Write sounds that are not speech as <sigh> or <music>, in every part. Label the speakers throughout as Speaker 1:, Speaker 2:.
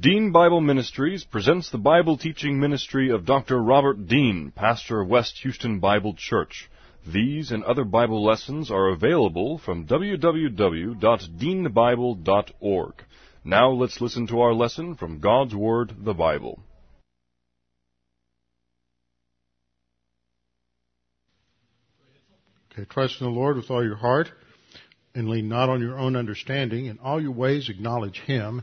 Speaker 1: Dean Bible Ministries presents the Bible teaching ministry of Dr. Robert Dean, pastor of West Houston Bible Church. These and other Bible lessons are available from www.deanbible.org. Now let's listen to our lesson from God's Word, the Bible.
Speaker 2: Okay, trust in the Lord with all your heart and lean not on your own understanding. In all your ways acknowledge Him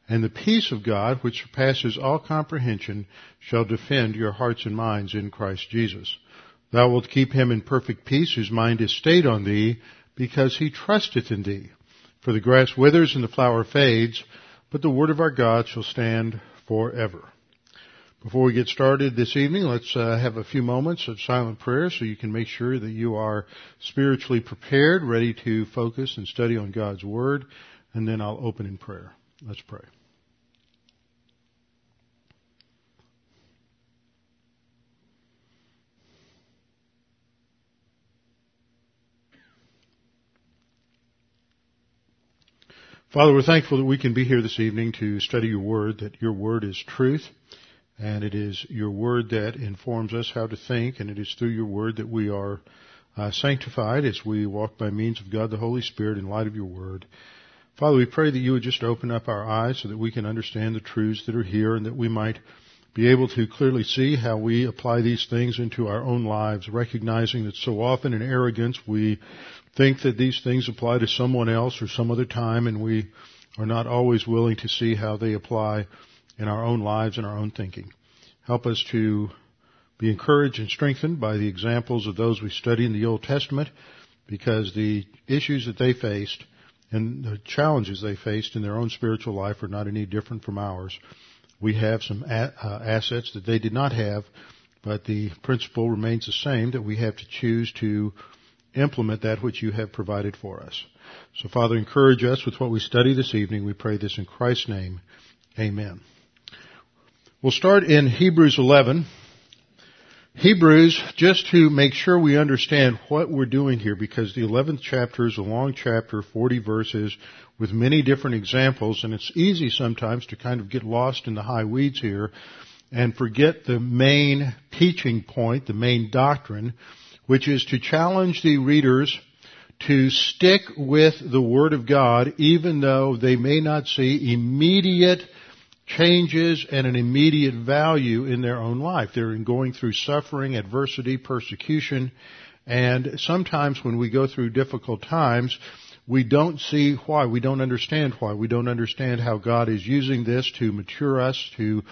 Speaker 2: and the peace of God, which surpasses all comprehension, shall defend your hearts and minds in Christ Jesus. Thou wilt keep him in perfect peace whose mind is stayed on thee, because he trusteth in thee. For the grass withers and the flower fades, but the word of our God shall stand forever. Before we get started this evening, let's uh, have a few moments of silent prayer so you can make sure that you are spiritually prepared, ready to focus and study on God's Word, and then I'll open in prayer. Let's pray. Father, we're thankful that we can be here this evening to study your word, that your word is truth, and it is your word that informs us how to think, and it is through your word that we are uh, sanctified as we walk by means of God the Holy Spirit in light of your word. Father, we pray that you would just open up our eyes so that we can understand the truths that are here and that we might be able to clearly see how we apply these things into our own lives, recognizing that so often in arrogance we think that these things apply to someone else or some other time and we are not always willing to see how they apply in our own lives and our own thinking. Help us to be encouraged and strengthened by the examples of those we study in the Old Testament because the issues that they faced and the challenges they faced in their own spiritual life are not any different from ours. We have some a- uh, assets that they did not have, but the principle remains the same that we have to choose to implement that which you have provided for us. So Father, encourage us with what we study this evening. We pray this in Christ's name. Amen. We'll start in Hebrews 11. Hebrews, just to make sure we understand what we're doing here, because the 11th chapter is a long chapter, 40 verses, with many different examples, and it's easy sometimes to kind of get lost in the high weeds here and forget the main teaching point, the main doctrine, which is to challenge the readers to stick with the Word of God even though they may not see immediate changes and an immediate value in their own life. They're going through suffering, adversity, persecution, and sometimes when we go through difficult times, we don't see why. We don't understand why. We don't understand how God is using this to mature us, to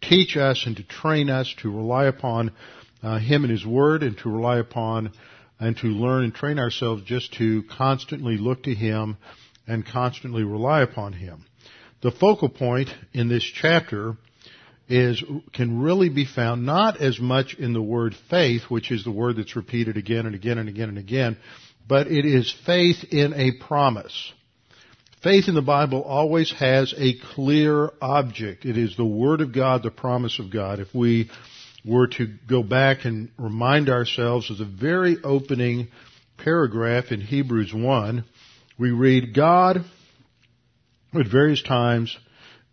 Speaker 2: teach us, and to train us to rely upon uh, Him and His Word, and to rely upon and to learn and train ourselves just to constantly look to Him and constantly rely upon Him. The focal point in this chapter is, can really be found not as much in the word faith, which is the word that's repeated again and again and again and again, but it is faith in a promise. Faith in the Bible always has a clear object. It is the Word of God, the promise of God. If we were to go back and remind ourselves of the very opening paragraph in Hebrews 1, we read, God at various times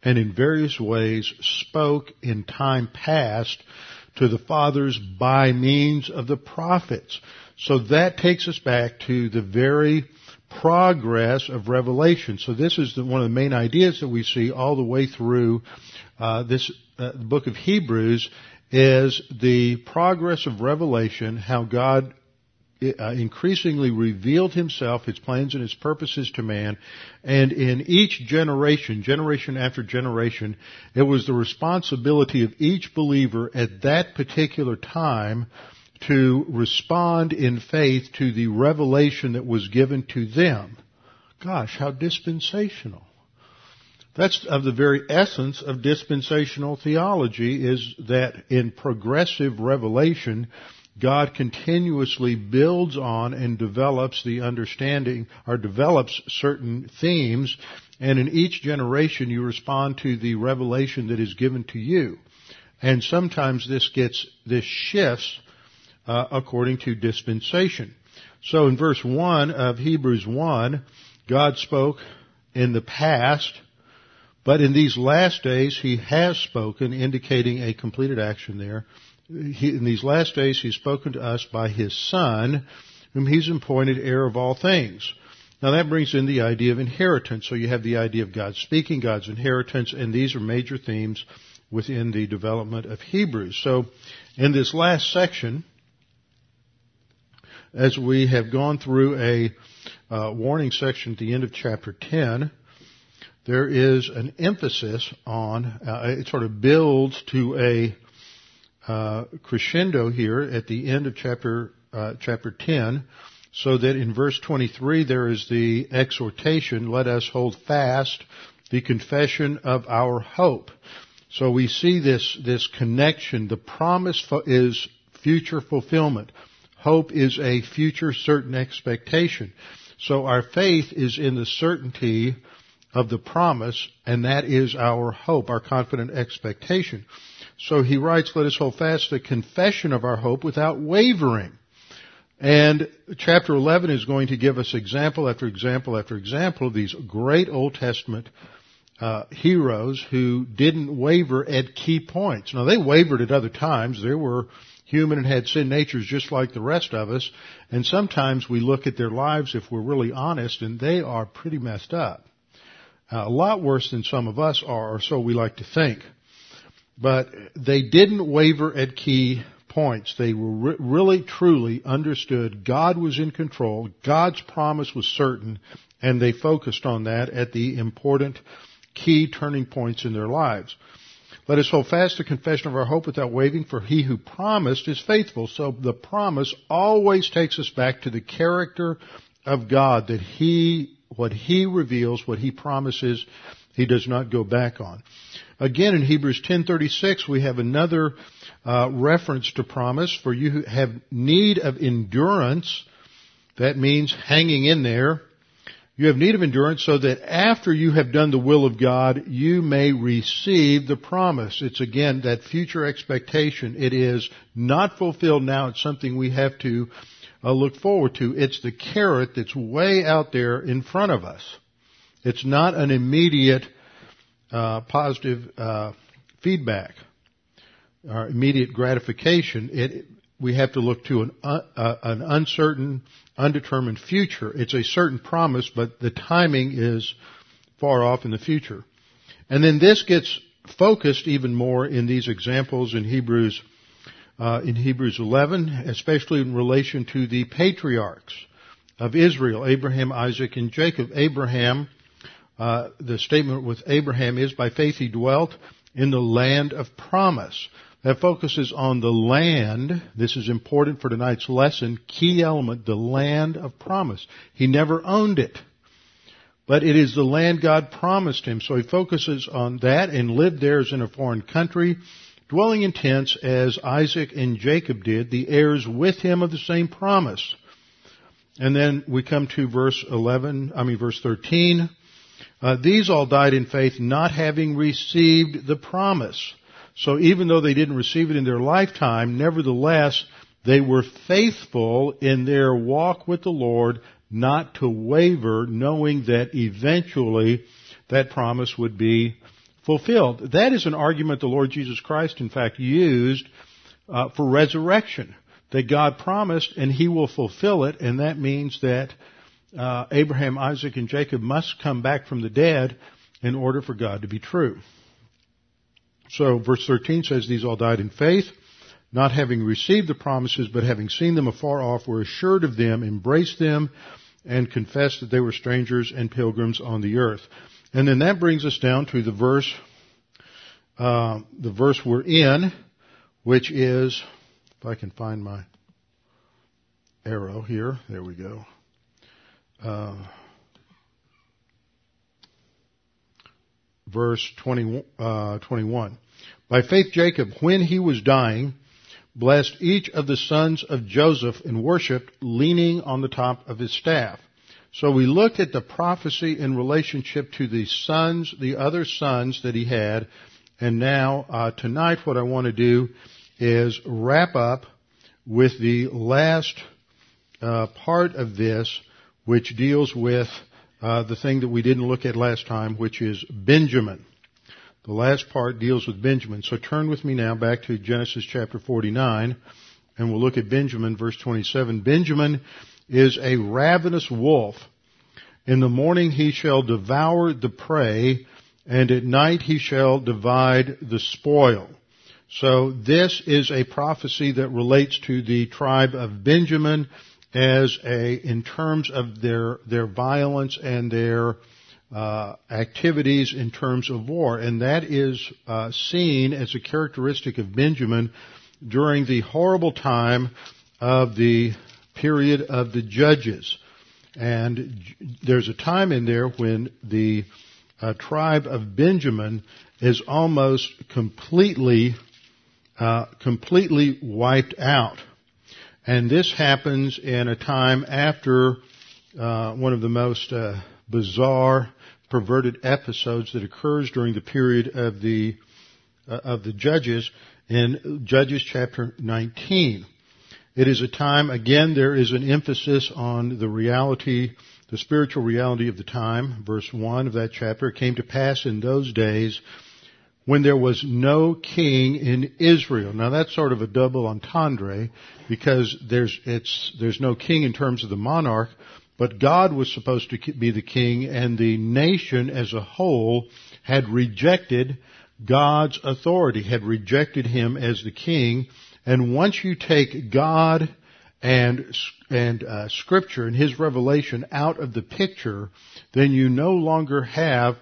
Speaker 2: and in various ways spoke in time past to the fathers by means of the prophets. So that takes us back to the very progress of revelation. So this is the, one of the main ideas that we see all the way through uh, this uh, book of Hebrews is the progress of revelation, how God uh, increasingly revealed himself, his plans and his purposes to man, and in each generation, generation after generation, it was the responsibility of each believer at that particular time to respond in faith to the revelation that was given to them. Gosh, how dispensational. That's of the very essence of dispensational theology is that in progressive revelation, God continuously builds on and develops the understanding or develops certain themes and in each generation you respond to the revelation that is given to you. And sometimes this gets, this shifts uh, according to dispensation. So in verse 1 of Hebrews 1, God spoke in the past, but in these last days He has spoken, indicating a completed action there. He, in these last days He's spoken to us by His Son, whom He's appointed heir of all things. Now that brings in the idea of inheritance. So you have the idea of God speaking, God's inheritance, and these are major themes within the development of Hebrews. So in this last section, as we have gone through a uh, warning section at the end of chapter 10, there is an emphasis on, uh, it sort of builds to a uh, crescendo here at the end of chapter, uh, chapter 10, so that in verse 23 there is the exhortation, let us hold fast the confession of our hope. So we see this, this connection. The promise is future fulfillment. Hope is a future certain expectation. So our faith is in the certainty of the promise, and that is our hope, our confident expectation. So he writes, let us hold fast the confession of our hope without wavering. And chapter 11 is going to give us example after example after example of these great Old Testament uh, heroes who didn't waver at key points. Now they wavered at other times. They were human and had sin natures just like the rest of us. And sometimes we look at their lives, if we're really honest, and they are pretty messed up. Uh, a lot worse than some of us are, or so we like to think. But they didn't waver at key points. They were re- really truly understood God was in control, God's promise was certain, and they focused on that at the important key turning points in their lives. Let us hold fast the confession of our hope without wavering, for he who promised is faithful. So the promise always takes us back to the character of God, that he, what he reveals, what he promises, he does not go back on. Again, in Hebrews 10:36, we have another uh, reference to promise. For you have need of endurance. That means hanging in there you have need of endurance so that after you have done the will of God, you may receive the promise. It's again that future expectation. It is not fulfilled now. It's something we have to uh, look forward to. It's the carrot that's way out there in front of us. It's not an immediate uh, positive uh, feedback or immediate gratification. It, we have to look to an, uh, uh, an uncertain, undetermined future. It's a certain promise, but the timing is far off in the future. And then this gets focused even more in these examples in Hebrews, uh, in Hebrews 11, especially in relation to the patriarchs of Israel, Abraham, Isaac, and Jacob. Abraham, uh, the statement with Abraham is, by faith he dwelt in the land of promise that focuses on the land. This is important for tonight's lesson. Key element, the land of promise. He never owned it. But it is the land God promised him. So he focuses on that and lived there as in a foreign country, dwelling in tents as Isaac and Jacob did, the heirs with him of the same promise. And then we come to verse 11, I mean verse 13. Uh, these all died in faith, not having received the promise so even though they didn't receive it in their lifetime, nevertheless, they were faithful in their walk with the Lord not to waver, knowing that eventually that promise would be fulfilled. That is an argument the Lord Jesus Christ, in fact, used uh, for resurrection. That God promised and He will fulfill it, and that means that uh, Abraham, Isaac, and Jacob must come back from the dead in order for God to be true. So verse 13 says, These all died in faith, not having received the promises, but having seen them afar off, were assured of them, embraced them, and confessed that they were strangers and pilgrims on the earth. And then that brings us down to the verse, uh, the verse we're in, which is, if I can find my arrow here, there we go. Uh, verse 20, uh, 21. By faith Jacob, when he was dying, blessed each of the sons of Joseph and worshipped, leaning on the top of his staff. So we looked at the prophecy in relationship to the sons, the other sons that he had, and now uh, tonight what I want to do is wrap up with the last uh, part of this, which deals with uh, the thing that we didn't look at last time, which is Benjamin. The last part deals with Benjamin. So turn with me now back to Genesis chapter 49, and we'll look at Benjamin, verse 27. Benjamin is a ravenous wolf. In the morning he shall devour the prey, and at night he shall divide the spoil. So this is a prophecy that relates to the tribe of Benjamin as a, in terms of their, their violence and their uh, activities in terms of war, and that is uh, seen as a characteristic of Benjamin during the horrible time of the period of the judges. And there's a time in there when the uh, tribe of Benjamin is almost completely, uh, completely wiped out. And this happens in a time after uh, one of the most uh, bizarre, perverted episodes that occurs during the period of the uh, of the judges in Judges chapter 19. It is a time, again, there is an emphasis on the reality, the spiritual reality of the time. Verse 1 of that chapter, came to pass in those days when there was no king in Israel. Now that's sort of a double entendre because there's, it's, there's no king in terms of the monarch, but God was supposed to be the king and the nation as a whole had rejected God's authority, had rejected him as the king and once you take God and and uh, Scripture and His revelation out of the picture, then you no longer have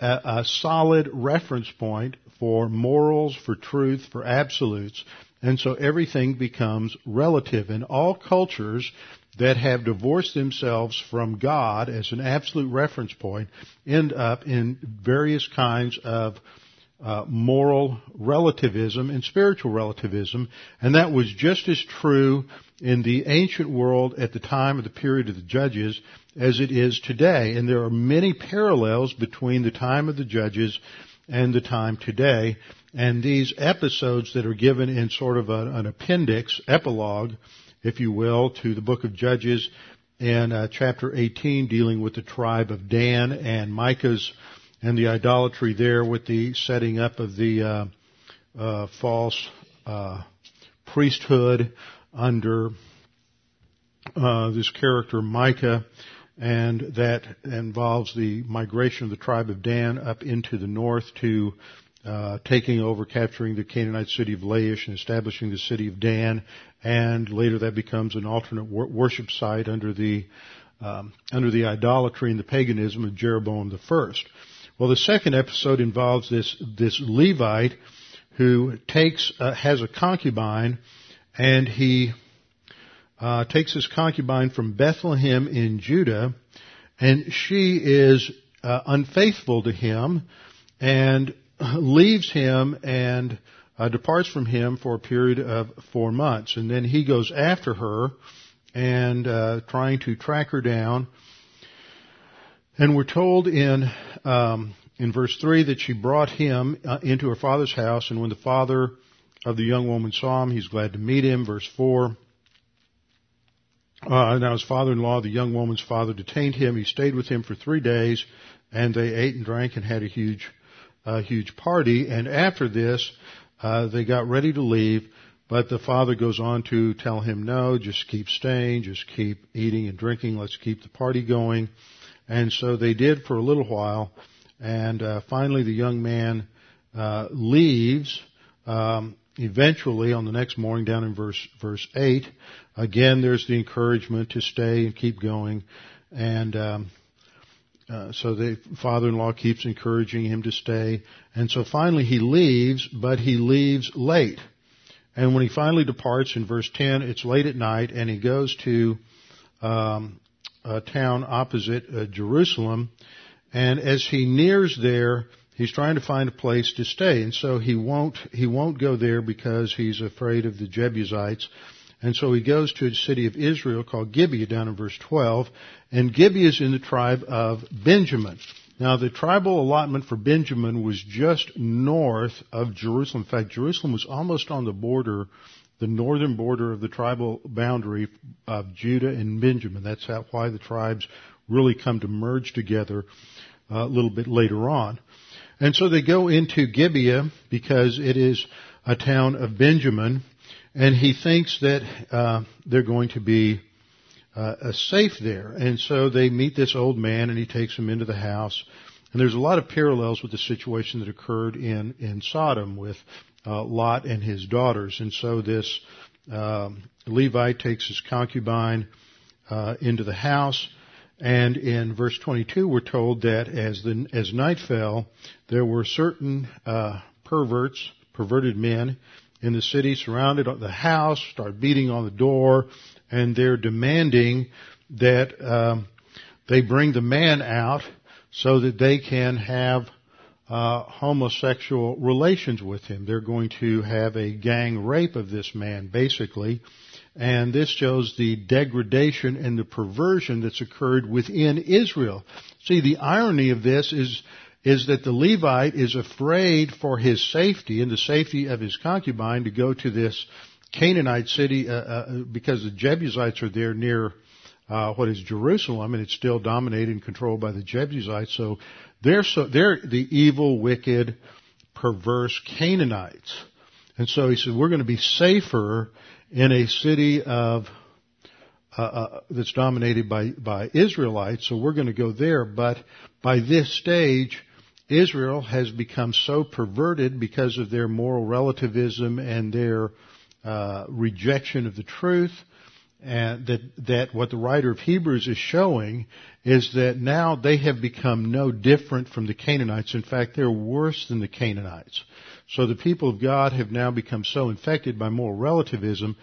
Speaker 2: a, a solid reference point for morals, for truth, for absolutes, and so everything becomes relative. And all cultures that have divorced themselves from God as an absolute reference point end up in various kinds of uh, moral relativism and spiritual relativism, and that was just as true in the ancient world at the time of the period of the judges as it is today. And there are many parallels between the time of the judges and the time today. And these episodes that are given in sort of a, an appendix, epilogue, if you will, to the book of Judges in uh, chapter 18 dealing with the tribe of Dan and Micah's and the idolatry there with the setting up of the uh, uh, false uh, priesthood under uh, this character Micah, and that involves the migration of the tribe of Dan up into the north to uh, taking over, capturing the Canaanite city of Laish and establishing the city of Dan, and later that becomes an alternate wor- worship site under the um, under the idolatry and the paganism of Jeroboam the first. Well, the second episode involves this this Levite who takes uh, has a concubine, and he uh, takes his concubine from Bethlehem in Judah, and she is uh, unfaithful to him, and leaves him and uh, departs from him for a period of four months, and then he goes after her and uh, trying to track her down and we're told in um, in verse three that she brought him uh, into her father's house, and when the father of the young woman saw him, he's glad to meet him. Verse four. Uh, now his father-in-law, the young woman's father, detained him. He stayed with him for three days, and they ate and drank and had a huge, uh, huge party. And after this, uh, they got ready to leave. But the father goes on to tell him, no, just keep staying, just keep eating and drinking, let's keep the party going. And so they did for a little while, and uh, finally the young man uh, leaves. Um, eventually, on the next morning, down in verse verse eight, again there's the encouragement to stay and keep going, and um, uh, so the father-in-law keeps encouraging him to stay, and so finally he leaves, but he leaves late. And when he finally departs in verse 10, it's late at night, and he goes to um, a town opposite uh, Jerusalem. And as he nears there, He's trying to find a place to stay, and so he won't he won't go there because he's afraid of the Jebusites. And so he goes to a city of Israel called Gibeah down in verse 12, and Gibeah is in the tribe of Benjamin. Now the tribal allotment for Benjamin was just north of Jerusalem. In fact, Jerusalem was almost on the border, the northern border of the tribal boundary of Judah and Benjamin. That's how, why the tribes really come to merge together uh, a little bit later on. And so they go into Gibeah because it is a town of Benjamin, and he thinks that uh, they're going to be uh, safe there. And so they meet this old man, and he takes them into the house. And there's a lot of parallels with the situation that occurred in in Sodom with uh, Lot and his daughters. And so this um, Levite takes his concubine uh, into the house. And in verse 22, we're told that as the as night fell, there were certain uh, perverts, perverted men, in the city, surrounded the house, start beating on the door, and they're demanding that um, they bring the man out so that they can have uh, homosexual relations with him. They're going to have a gang rape of this man, basically. And this shows the degradation and the perversion that's occurred within Israel. See, the irony of this is, is that the Levite is afraid for his safety and the safety of his concubine to go to this Canaanite city uh, uh, because the Jebusites are there near uh, what is Jerusalem, and it's still dominated and controlled by the Jebusites. So they're so they're the evil, wicked, perverse Canaanites. And so he said, we're going to be safer in a city of uh, uh, that's dominated by by Israelites. So we're going to go there. But by this stage, Israel has become so perverted because of their moral relativism and their uh, rejection of the truth, and that that what the writer of Hebrews is showing is that now they have become no different from the Canaanites. In fact, they're worse than the Canaanites. So the people of God have now become so infected by moral relativism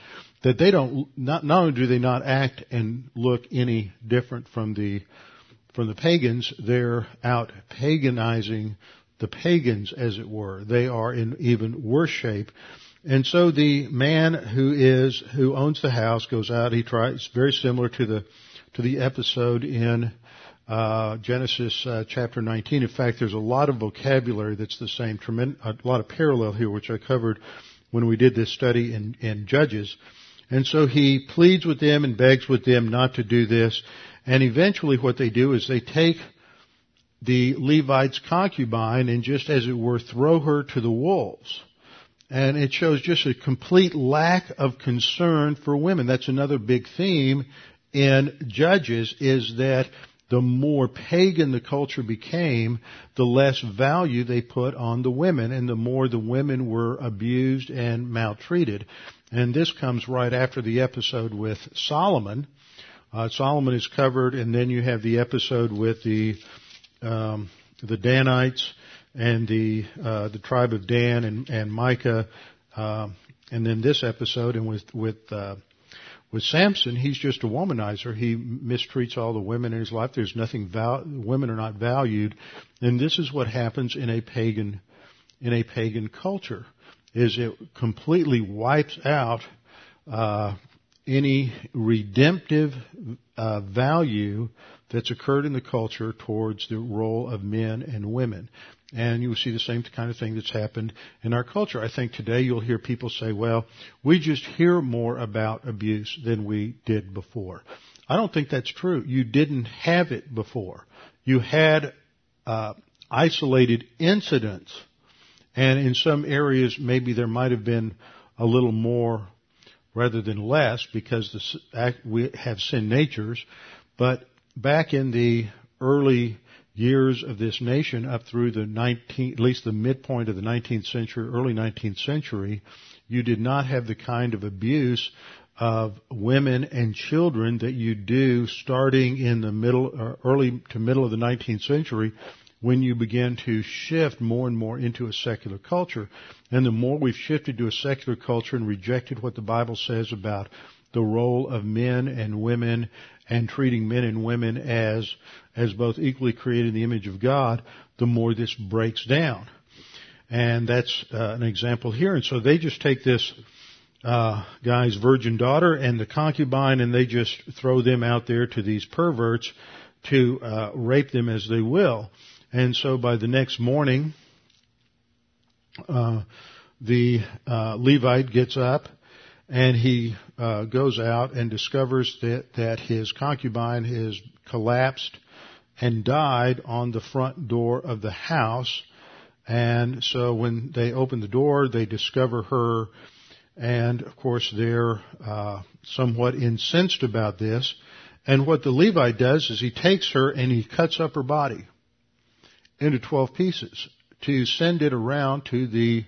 Speaker 2: that they don't not, not only do they not act and look any different from the from the pagans, they're out paganizing the pagans, as it were. They are in even worse shape and so the man who is who owns the house goes out. He tries very similar to the to the episode in uh, Genesis uh, chapter 19. In fact, there's a lot of vocabulary that's the same. a lot of parallel here, which I covered when we did this study in, in Judges. And so he pleads with them and begs with them not to do this. And eventually, what they do is they take the Levite's concubine and just as it were, throw her to the wolves. And it shows just a complete lack of concern for women. That's another big theme in Judges is that the more pagan the culture became, the less value they put on the women and the more the women were abused and maltreated. And this comes right after the episode with Solomon. Uh, Solomon is covered and then you have the episode with the, um, the Danites and the uh, the tribe of Dan and, and Micah, uh, and then this episode and with with uh, with Samson, he's just a womanizer. He mistreats all the women in his life. There's nothing val- women are not valued, and this is what happens in a pagan in a pagan culture. Is it completely wipes out uh, any redemptive uh, value that's occurred in the culture towards the role of men and women. And you will see the same kind of thing that's happened in our culture. I think today you'll hear people say, well, we just hear more about abuse than we did before. I don't think that's true. You didn't have it before. You had uh, isolated incidents, and in some areas maybe there might have been a little more rather than less because the, we have sin natures. But back in the early years of this nation up through the 19, at least the midpoint of the 19th century, early 19th century, you did not have the kind of abuse of women and children that you do starting in the middle, or early to middle of the 19th century when you begin to shift more and more into a secular culture. And the more we've shifted to a secular culture and rejected what the Bible says about the role of men and women and treating men and women as, as both equally created in the image of God, the more this breaks down. And that's uh, an example here. And so they just take this uh, guy's virgin daughter and the concubine, and they just throw them out there to these perverts to uh, rape them as they will. And so by the next morning, uh, the uh, Levite gets up and he uh, goes out and discovers that, that his concubine has collapsed and died on the front door of the house. And so when they open the door, they discover her, and of course they're uh, somewhat incensed about this. And what the Levite does is he takes her and he cuts up her body into twelve pieces to send it around to the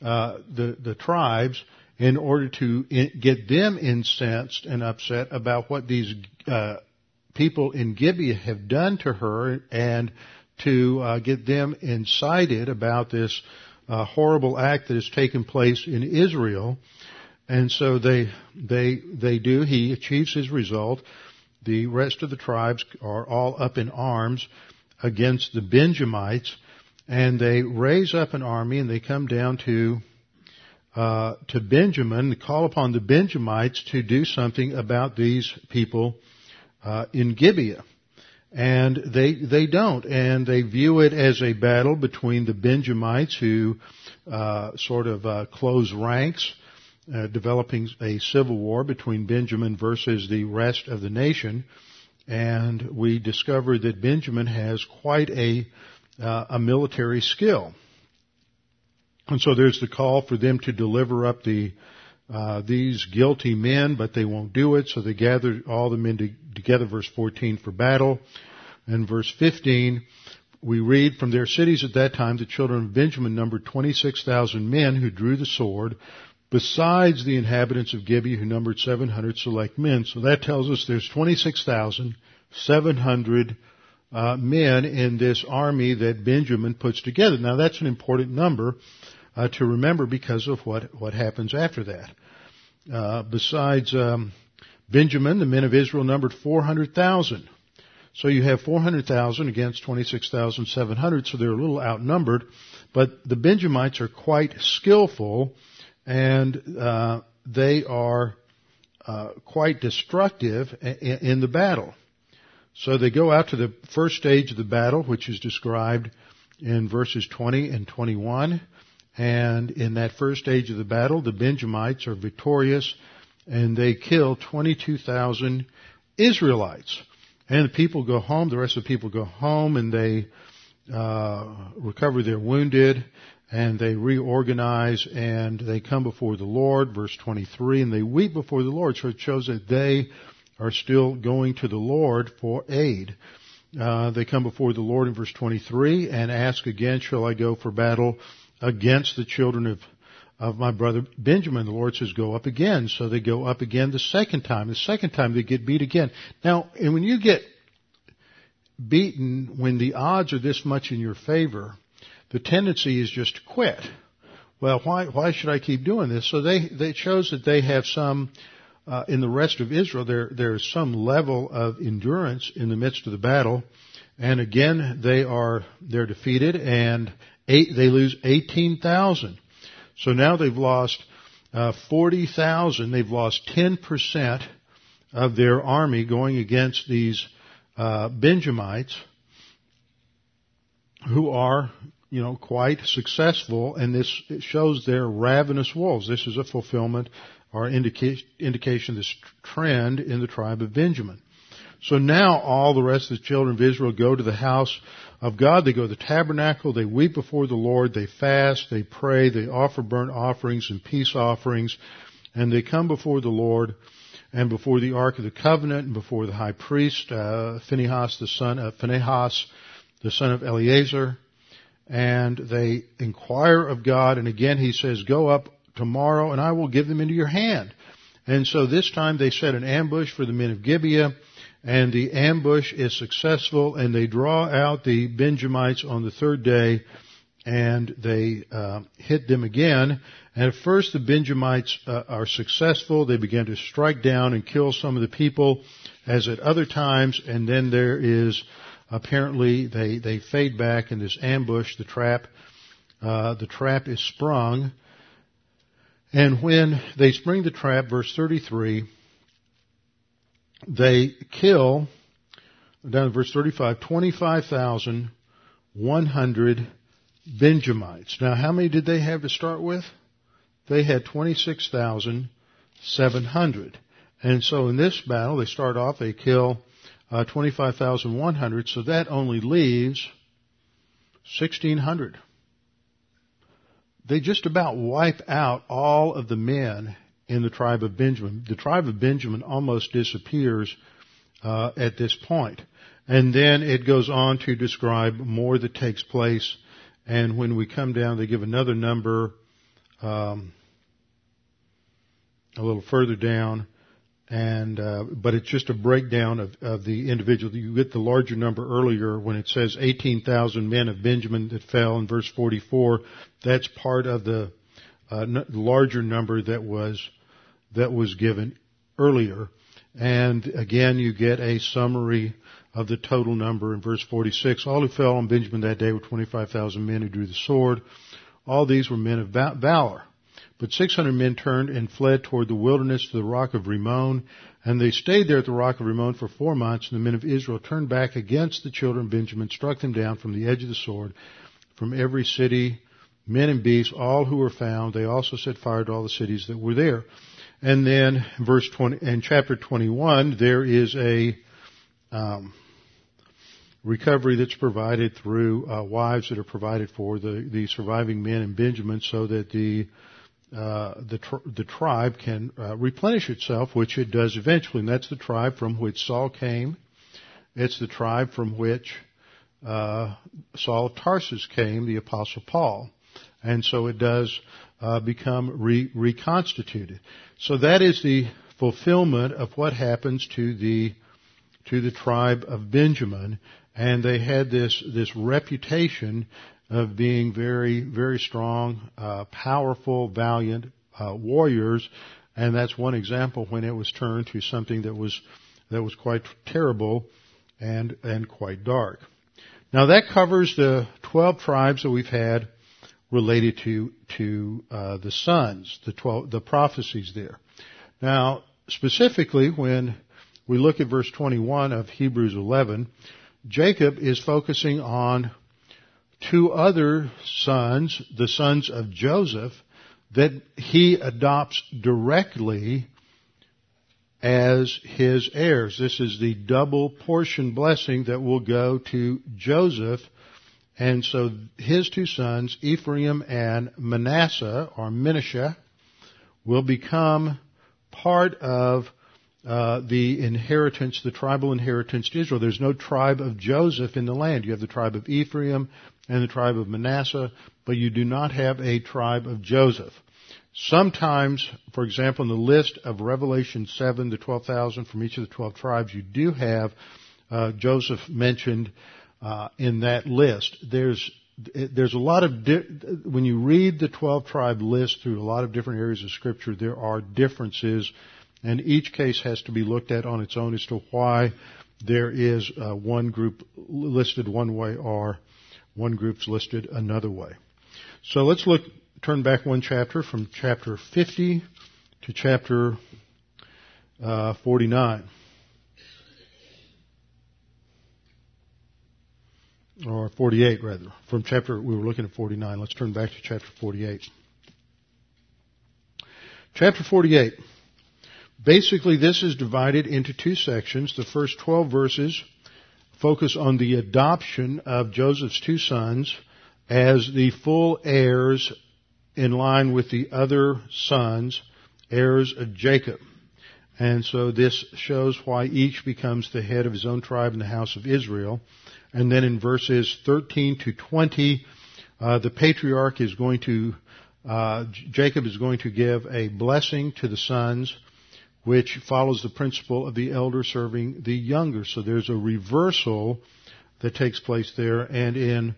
Speaker 2: uh, the the tribes in order to get them incensed and upset about what these uh, people in Gibeah have done to her, and to uh, get them incited about this uh, horrible act that has taken place in Israel. And so they they they do. He achieves his result. The rest of the tribes are all up in arms against the Benjamites, and they raise up an army and they come down to uh, to Benjamin, call upon the Benjamites to do something about these people uh, in Gibeah. And they they don't, and they view it as a battle between the Benjamites who uh, sort of uh, close ranks, uh, developing a civil war between Benjamin versus the rest of the nation. And we discover that Benjamin has quite a a military skill. And so there's the call for them to deliver up the uh, these guilty men, but they won't do it. So they gather all the men to, together, verse 14, for battle. And verse 15, we read from their cities at that time, the children of Benjamin numbered 26,000 men who drew the sword, besides the inhabitants of Gibeah who numbered 700 select men. So that tells us there's 26,700 uh, men in this army that Benjamin puts together. Now that's an important number uh, to remember because of what, what happens after that. Uh, besides um, Benjamin, the men of Israel numbered 400,000. So you have 400,000 against 26,700, so they're a little outnumbered. But the Benjamites are quite skillful, and uh, they are uh, quite destructive in, in the battle. So they go out to the first stage of the battle, which is described in verses 20 and 21. And in that first stage of the battle, the Benjamites are victorious and they kill 22,000 Israelites. And the people go home, the rest of the people go home and they uh, recover their wounded and they reorganize and they come before the Lord, verse 23, and they weep before the Lord. So it shows that they are still going to the Lord for aid. Uh, they come before the Lord in verse 23 and ask again, shall I go for battle against the children of of my brother Benjamin. The Lord says, go up again. So they go up again the second time. The second time they get beat again. Now, and when you get beaten, when the odds are this much in your favor, the tendency is just to quit. Well, why, why should I keep doing this? So they, they shows that they have some, uh, in the rest of Israel, there, there's some level of endurance in the midst of the battle. And again, they are, they're defeated and Eight, they lose 18,000. So now they've lost uh, 40,000. They've lost 10% of their army going against these uh, Benjamites who are, you know, quite successful, and this shows they're ravenous wolves. This is a fulfillment or indica- indication of this trend in the tribe of Benjamin. So now all the rest of the children of Israel go to the house of God. They go to the tabernacle. They weep before the Lord. They fast. They pray. They offer burnt offerings and peace offerings. And they come before the Lord and before the Ark of the Covenant and before the high priest, uh, Phinehas, the son of Phinehas, the son of Eleazar. And they inquire of God. And again, he says, go up tomorrow and I will give them into your hand. And so this time they set an ambush for the men of Gibeah and the ambush is successful and they draw out the Benjamites on the third day and they uh, hit them again. And at first, the Benjamites uh, are successful. They begin to strike down and kill some of the people, as at other times. And then there is apparently they they fade back in this ambush. The trap, uh, the trap is sprung. And when they spring the trap, verse 33, they kill, down to verse 35, 25,100 Benjamites. Now, how many did they have to start with? They had 26,700. And so in this battle, they start off, they kill uh, 25,100, so that only leaves 1,600. They just about wipe out all of the men in the tribe of Benjamin. The tribe of Benjamin almost disappears uh, at this point. And then it goes on to describe more that takes place and when we come down, they give another number um, a little further down, and uh, but it's just a breakdown of, of the individual. You get the larger number earlier when it says 18,000 men of Benjamin that fell in verse 44. That's part of the uh, n- larger number that was that was given earlier. And again, you get a summary of the total number in verse 46. All who fell on Benjamin that day were 25,000 men who drew the sword. All these were men of valor. But 600 men turned and fled toward the wilderness to the rock of Rimmon, and they stayed there at the rock of Rimmon for four months, and the men of Israel turned back against the children of Benjamin, struck them down from the edge of the sword, from every city, men and beasts, all who were found. They also set fire to all the cities that were there. And then, verse 20, in chapter 21, there is a, um, recovery that's provided through uh, wives that are provided for the, the surviving men in Benjamin so that the uh, the, tr- the tribe can uh, replenish itself, which it does eventually. And that's the tribe from which Saul came. It's the tribe from which uh, Saul of Tarsus came, the Apostle Paul. And so it does uh, become re- reconstituted. So that is the fulfillment of what happens to the to the tribe of Benjamin and they had this this reputation of being very very strong, uh, powerful, valiant uh, warriors, and that's one example when it was turned to something that was that was quite terrible and and quite dark. Now that covers the twelve tribes that we've had related to to uh, the sons, the twelve the prophecies there. Now specifically when we look at verse 21 of Hebrews 11, Jacob is focusing on two other sons, the sons of Joseph, that he adopts directly as his heirs. This is the double portion blessing that will go to Joseph. And so his two sons, Ephraim and Manasseh, or Menashe, will become part of uh, the inheritance, the tribal inheritance to Israel. There's no tribe of Joseph in the land. You have the tribe of Ephraim and the tribe of Manasseh, but you do not have a tribe of Joseph. Sometimes, for example, in the list of Revelation 7, the 12,000 from each of the 12 tribes, you do have uh, Joseph mentioned uh, in that list. There's there's a lot of di- when you read the 12 tribe list through a lot of different areas of scripture, there are differences and each case has to be looked at on its own as to why there is uh, one group listed one way or one group's listed another way. So let's look, turn back one chapter from chapter 50 to chapter uh, 49. Or 48 rather. From chapter, we were looking at 49. Let's turn back to chapter 48. Chapter 48. Basically, this is divided into two sections. The first 12 verses focus on the adoption of Joseph's two sons as the full heirs in line with the other sons, heirs of Jacob. And so this shows why each becomes the head of his own tribe in the house of Israel. And then in verses 13 to 20, uh, the patriarch is going to, uh, Jacob is going to give a blessing to the sons which follows the principle of the elder serving the younger. So there's a reversal that takes place there. And in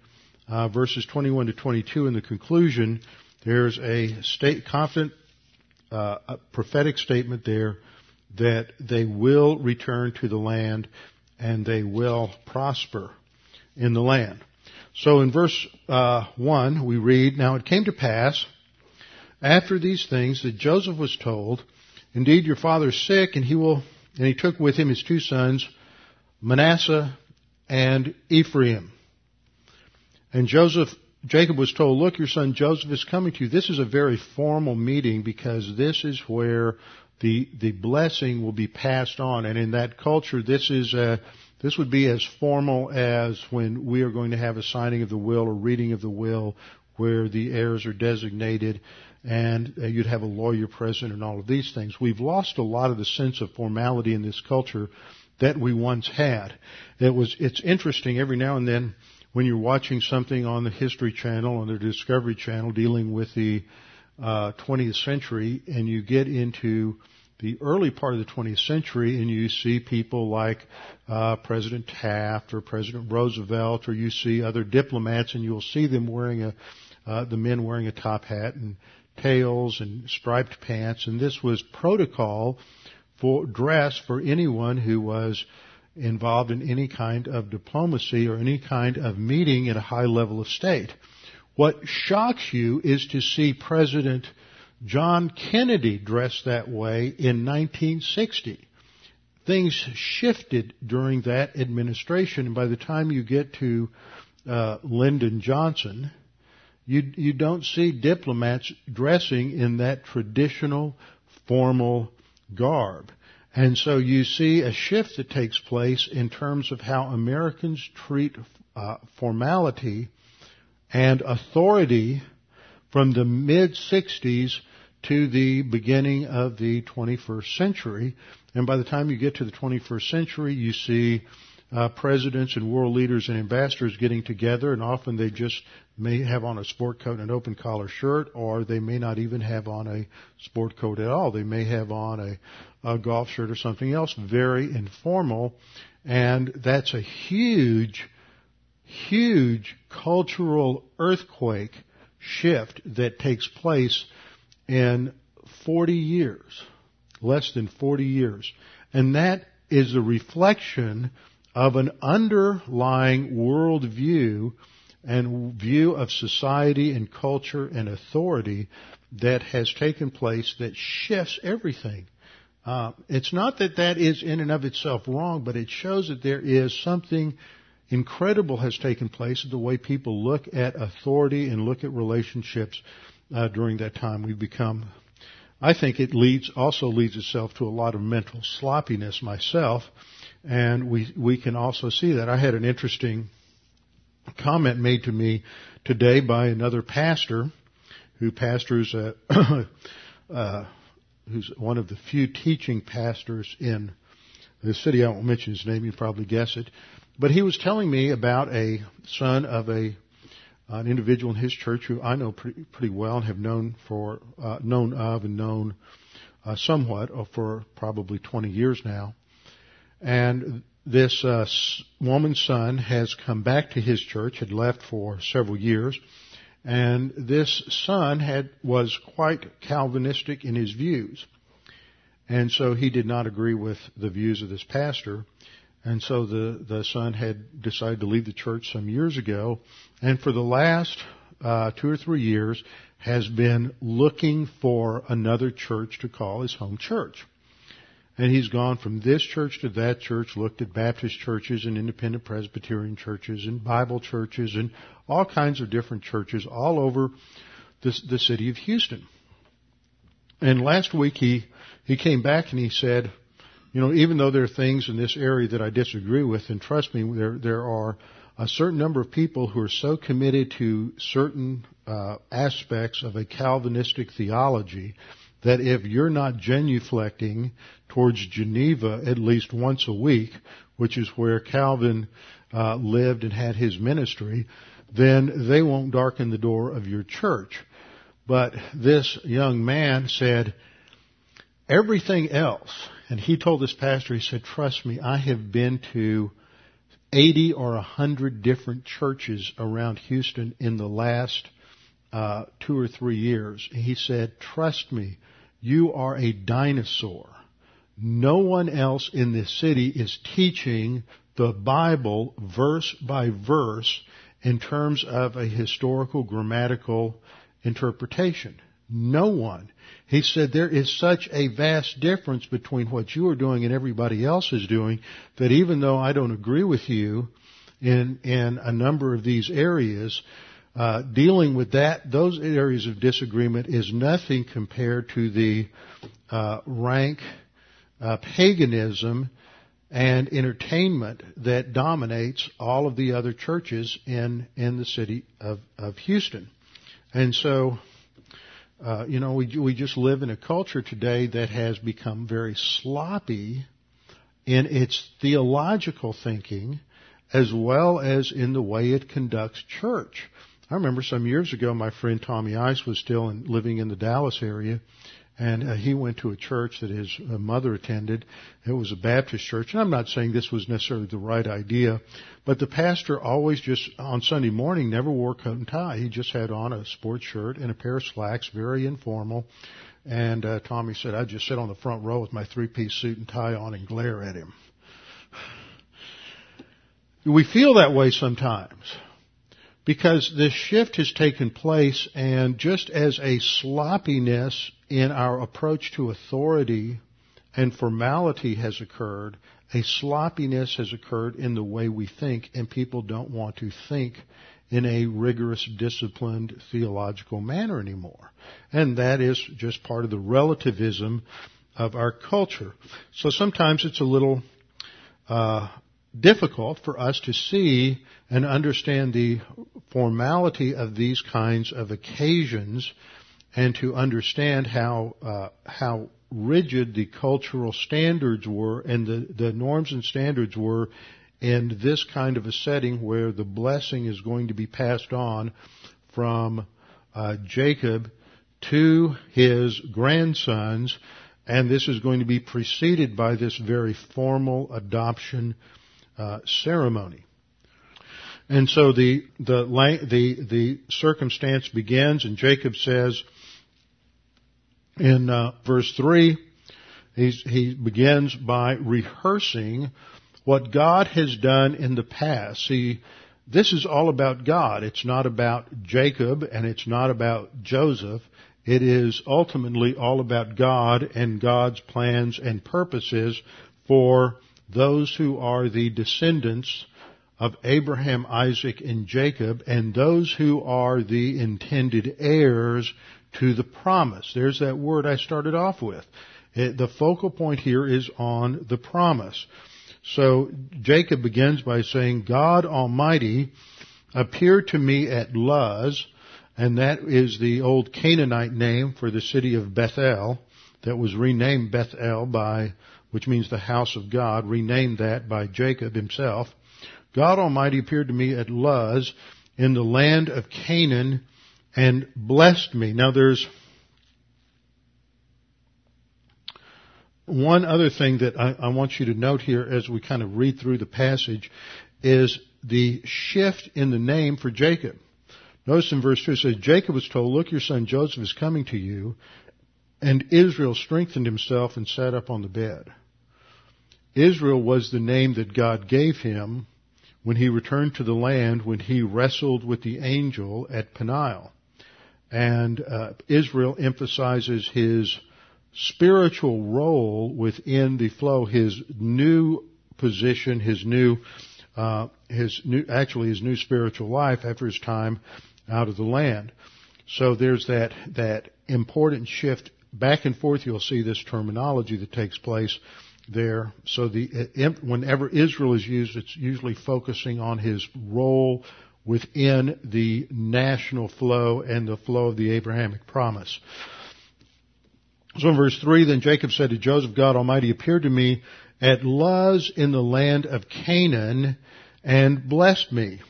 Speaker 2: uh, verses 21 to 22 in the conclusion, there's a state confident uh, prophetic statement there that they will return to the land and they will prosper in the land. So in verse uh, 1, we read, Now it came to pass, after these things, that Joseph was told, Indeed, your father is sick, and he will, and he took with him his two sons, Manasseh and Ephraim. And Joseph, Jacob was told, look, your son Joseph is coming to you. This is a very formal meeting because this is where the, the blessing will be passed on. And in that culture, this is a, this would be as formal as when we are going to have a signing of the will or reading of the will where the heirs are designated and uh, you'd have a lawyer present and all of these things. We've lost a lot of the sense of formality in this culture that we once had. It was, it's interesting every now and then when you're watching something on the History Channel, on the Discovery Channel dealing with the uh, 20th century and you get into the early part of the 20th century and you see people like uh, President Taft or President Roosevelt or you see other diplomats and you'll see them wearing a uh, the men wearing a top hat and tails and striped pants and this was protocol for dress for anyone who was involved in any kind of diplomacy or any kind of meeting at a high level of state. What shocks you is to see President John Kennedy dressed that way in 1960. Things shifted during that administration, and by the time you get to uh, Lyndon Johnson, you you don't see diplomats dressing in that traditional formal garb. And so you see a shift that takes place in terms of how Americans treat uh, formality and authority from the mid 60s to the beginning of the 21st century. And by the time you get to the 21st century, you see uh, presidents and world leaders and ambassadors getting together, and often they just may have on a sport coat and an open collar shirt, or they may not even have on a sport coat at all. They may have on a, a golf shirt or something else, very informal, and that's a huge, huge cultural earthquake shift that takes place in 40 years, less than 40 years. And that is a reflection of an underlying worldview and view of society and culture and authority that has taken place that shifts everything. Uh, it's not that that is in and of itself wrong, but it shows that there is something incredible has taken place in the way people look at authority and look at relationships uh, during that time. We've become, I think it leads, also leads itself to a lot of mental sloppiness myself, and we, we can also see that. I had an interesting comment made to me today by another pastor who pastors, uh, <coughs> uh, who's one of the few teaching pastors in the city. I won't mention his name, you probably guess it. But he was telling me about a son of a an individual in his church who I know pretty, pretty well and have known for uh, known of and known uh, somewhat for probably 20 years now. And this uh, woman's son has come back to his church, had left for several years, and this son had was quite Calvinistic in his views. And so he did not agree with the views of this pastor. And so the, the son had decided to leave the church some years ago, and for the last uh, two or three years has been looking for another church to call his home church. And he's gone from this church to that church, looked at Baptist churches and independent Presbyterian churches and Bible churches and all kinds of different churches all over the, the city of Houston. And last week he, he came back and he said, you know, even though there are things in this area that I disagree with, and trust me, there, there are a certain number of people who are so committed to certain uh, aspects of a Calvinistic theology that if you're not genuflecting towards Geneva at least once a week, which is where Calvin uh, lived and had his ministry, then they won't darken the door of your church. But this young man said, everything else, and he told this pastor, he said, trust me, I have been to 80 or 100 different churches around Houston in the last uh, two or three years. He said, trust me, you are a dinosaur. No one else in this city is teaching the Bible verse by verse in terms of a historical grammatical interpretation. No one. He said there is such a vast difference between what you are doing and everybody else is doing that even though I don't agree with you in in a number of these areas, uh, dealing with that those areas of disagreement is nothing compared to the uh, rank uh, paganism and entertainment that dominates all of the other churches in in the city of of Houston, and so uh, you know, we we just live in a culture today that has become very sloppy in its theological thinking, as well as in the way it conducts church. I remember some years ago, my friend Tommy Ice was still in, living in the Dallas area, and uh, he went to a church that his uh, mother attended. It was a Baptist church, and I'm not saying this was necessarily the right idea, but the pastor always just on Sunday morning never wore coat and tie. He just had on a sports shirt and a pair of slacks, very informal. And uh, Tommy said, "I'd just sit on the front row with my three-piece suit and tie on and glare at him." We feel that way sometimes because this shift has taken place and just as a sloppiness in our approach to authority and formality has occurred, a sloppiness has occurred in the way we think and people don't want to think in a rigorous, disciplined theological manner anymore. And that is just part of the relativism of our culture. So sometimes it's a little uh, difficult for us to see and understand the formality of these kinds of occasions and to understand how uh, how rigid the cultural standards were and the, the norms and standards were in this kind of a setting where the blessing is going to be passed on from uh, Jacob to his grandsons, and this is going to be preceded by this very formal adoption uh, ceremony. And so the, the, the, the circumstance begins and Jacob says in uh, verse 3, he begins by rehearsing what God has done in the past. See, this is all about God. It's not about Jacob and it's not about Joseph. It is ultimately all about God and God's plans and purposes for those who are the descendants of Abraham, Isaac, and Jacob, and those who are the intended heirs to the promise. There's that word I started off with. It, the focal point here is on the promise. So Jacob begins by saying, God Almighty appeared to me at Luz, and that is the old Canaanite name for the city of Bethel that was renamed Bethel by which means the house of God, renamed that by Jacob himself. God Almighty appeared to me at Luz in the land of Canaan and blessed me. Now there's one other thing that I, I, want you to note here as we kind of read through the passage is the shift in the name for Jacob. Notice in verse 2 it says, Jacob was told, look, your son Joseph is coming to you, and Israel strengthened himself and sat up on the bed. Israel was the name that God gave him when he returned to the land when he wrestled with the angel at Peniel. And uh, Israel emphasizes his spiritual role within the flow, his new position, his new, uh, his new, actually his new spiritual life after his time out of the land. So there's that, that important shift back and forth. You'll see this terminology that takes place there. So the, eh, whenever Israel is used, it's usually focusing on his role within the national flow and the flow of the Abrahamic promise. So in verse 3, then Jacob said to Joseph, God Almighty appeared to me at Luz in the land of Canaan and blessed me.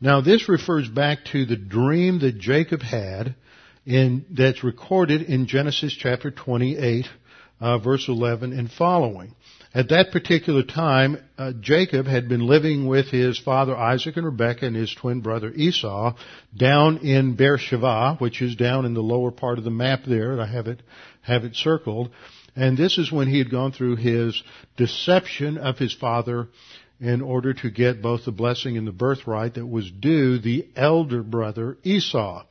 Speaker 2: Now this refers back to the dream that Jacob had in, that's recorded in Genesis chapter 28 uh, verse 11 and following. At that particular time, uh, Jacob had been living with his father Isaac and Rebekah and his twin brother Esau down in Beersheba, which is down in the lower part of the map there. I have it, have it circled. And this is when he had gone through his deception of his father in order to get both the blessing and the birthright that was due the elder brother Esau.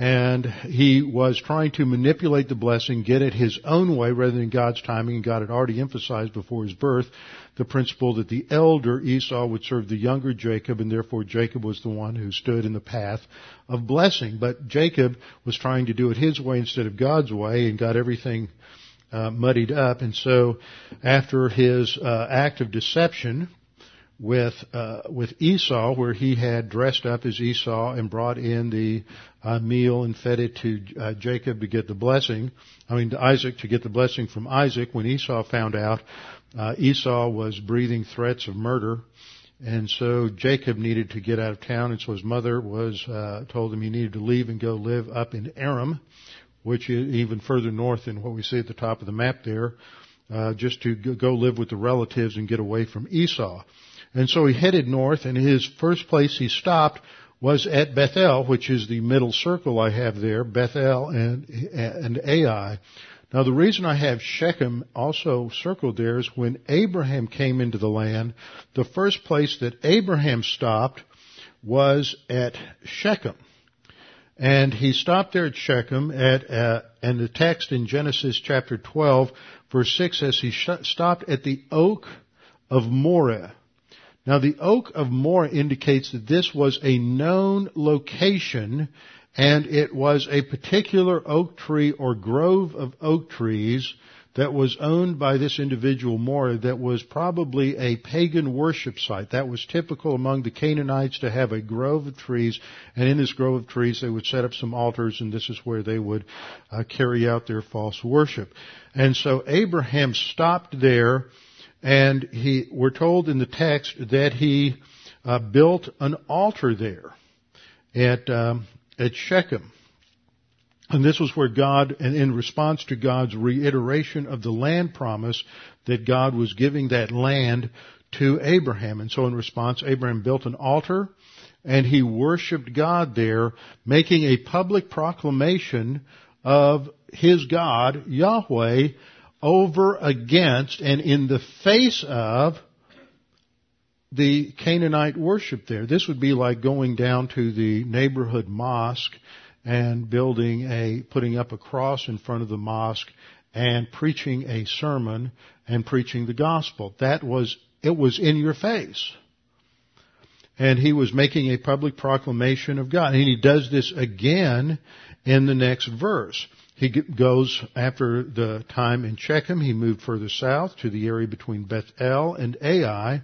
Speaker 2: And he was trying to manipulate the blessing, get it his own way rather than God's timing, and God had already emphasized before his birth the principle that the elder Esau would serve the younger Jacob, and therefore Jacob was the one who stood in the path of blessing. But Jacob was trying to do it his way instead of God's way and got everything uh, muddied up. And so after his uh, act of deception, with uh, with Esau, where he had dressed up as Esau and brought in the uh, meal and fed it to uh, Jacob to get the blessing. I mean, to Isaac to get the blessing from Isaac. When Esau found out, uh, Esau was breathing threats of murder, and so Jacob needed to get out of town. And so his mother was uh, told him he needed to leave and go live up in Aram, which is even further north than what we see at the top of the map there, uh, just to go live with the relatives and get away from Esau. And so he headed north, and his first place he stopped was at Bethel, which is the middle circle I have there, Bethel and, and Ai. Now the reason I have Shechem also circled there is when Abraham came into the land, the first place that Abraham stopped was at Shechem. And he stopped there at Shechem at, uh, and the text in Genesis chapter 12 verse 6 says he sh- stopped at the oak of Moreh. Now the oak of Moreh indicates that this was a known location and it was a particular oak tree or grove of oak trees that was owned by this individual Moreh that was probably a pagan worship site. That was typical among the Canaanites to have a grove of trees, and in this grove of trees they would set up some altars, and this is where they would uh, carry out their false worship. And so Abraham stopped there and he, we're told in the text that he uh, built an altar there at um, at Shechem. And this was where God, and in response to God's reiteration of the land promise, that God was giving that land to Abraham. And so in response, Abraham built an altar and he worshiped God there, making a public proclamation of his God, Yahweh, over against and in the face of the Canaanite worship there. This would be like going down to the neighborhood mosque and building a, putting up a cross in front of the mosque and preaching a sermon and preaching the gospel. That was, it was in your face. And he was making a public proclamation of God. And he does this again in the next verse. He goes after the time in Shechem. He moved further south to the area between Bethel and Ai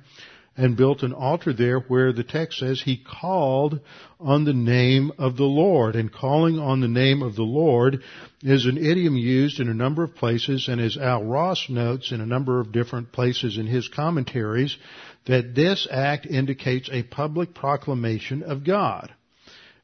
Speaker 2: and built an altar there where the text says he called on the name of the Lord. And calling on the name of the Lord is an idiom used in a number of places and as Al Ross notes in a number of different places in his commentaries that this act indicates a public proclamation of God.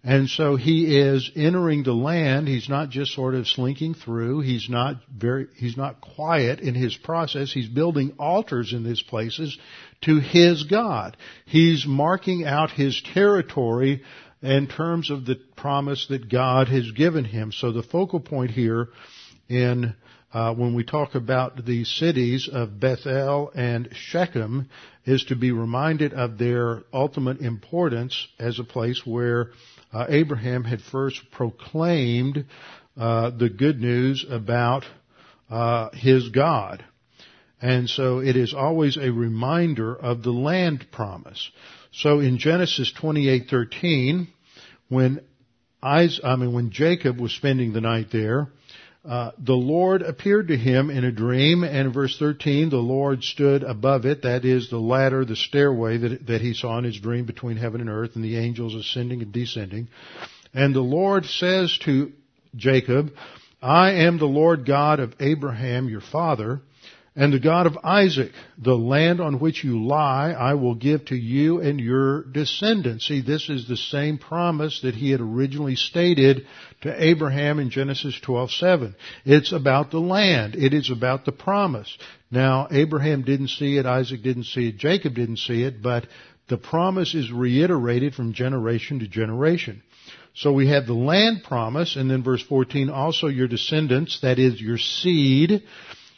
Speaker 2: And so he is entering the land. He's not just sort of slinking through. He's not very, he's not quiet in his process. He's building altars in these places to his God. He's marking out his territory in terms of the promise that God has given him. So the focal point here in uh, when we talk about the cities of Bethel and Shechem is to be reminded of their ultimate importance as a place where uh, Abraham had first proclaimed uh, the good news about uh, his God. And so it is always a reminder of the land promise. So in Genesis 28:13, when I mean when Jacob was spending the night there, uh, the Lord appeared to him in a dream, and verse 13, the Lord stood above it, that is the ladder, the stairway that, that he saw in his dream between heaven and earth, and the angels ascending and descending. And the Lord says to Jacob, I am the Lord God of Abraham your father, and the God of Isaac, the land on which you lie, I will give to you and your descendants. See, this is the same promise that he had originally stated to Abraham in Genesis 12:7. It's about the land. It is about the promise. Now, Abraham didn't see it, Isaac didn't see it, Jacob didn't see it, but the promise is reiterated from generation to generation. So we have the land promise, and then verse 14, also your descendants, that is your seed,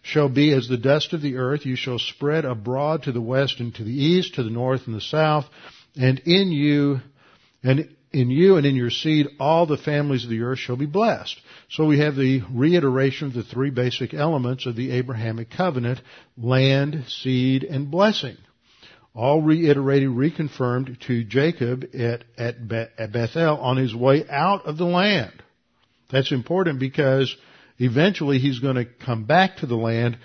Speaker 2: shall be as the dust of the earth. You shall spread abroad to the west and to the east, to the north and the south, and in you, and in you and in your seed, all the families of the earth shall be blessed. So we have the reiteration of the three basic elements of the Abrahamic covenant, land, seed, and blessing. All reiterated, reconfirmed to Jacob at, at, Bethel on his way out of the land. That's important because Eventually he's going to come back to the land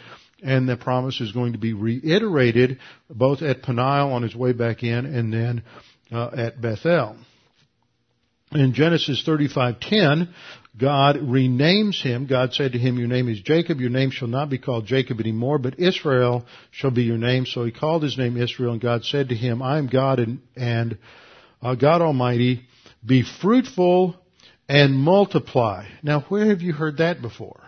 Speaker 2: and the promise is going to be reiterated both at Peniel on his way back in and then uh, at Bethel. In Genesis 35:10, God renames him. God said to him, "Your name is Jacob. Your name shall not be called Jacob anymore, but Israel shall be your name." So he called his name Israel, and God said to him, "I am God and, and uh, God Almighty. Be fruitful and multiply. Now, where have you heard that before?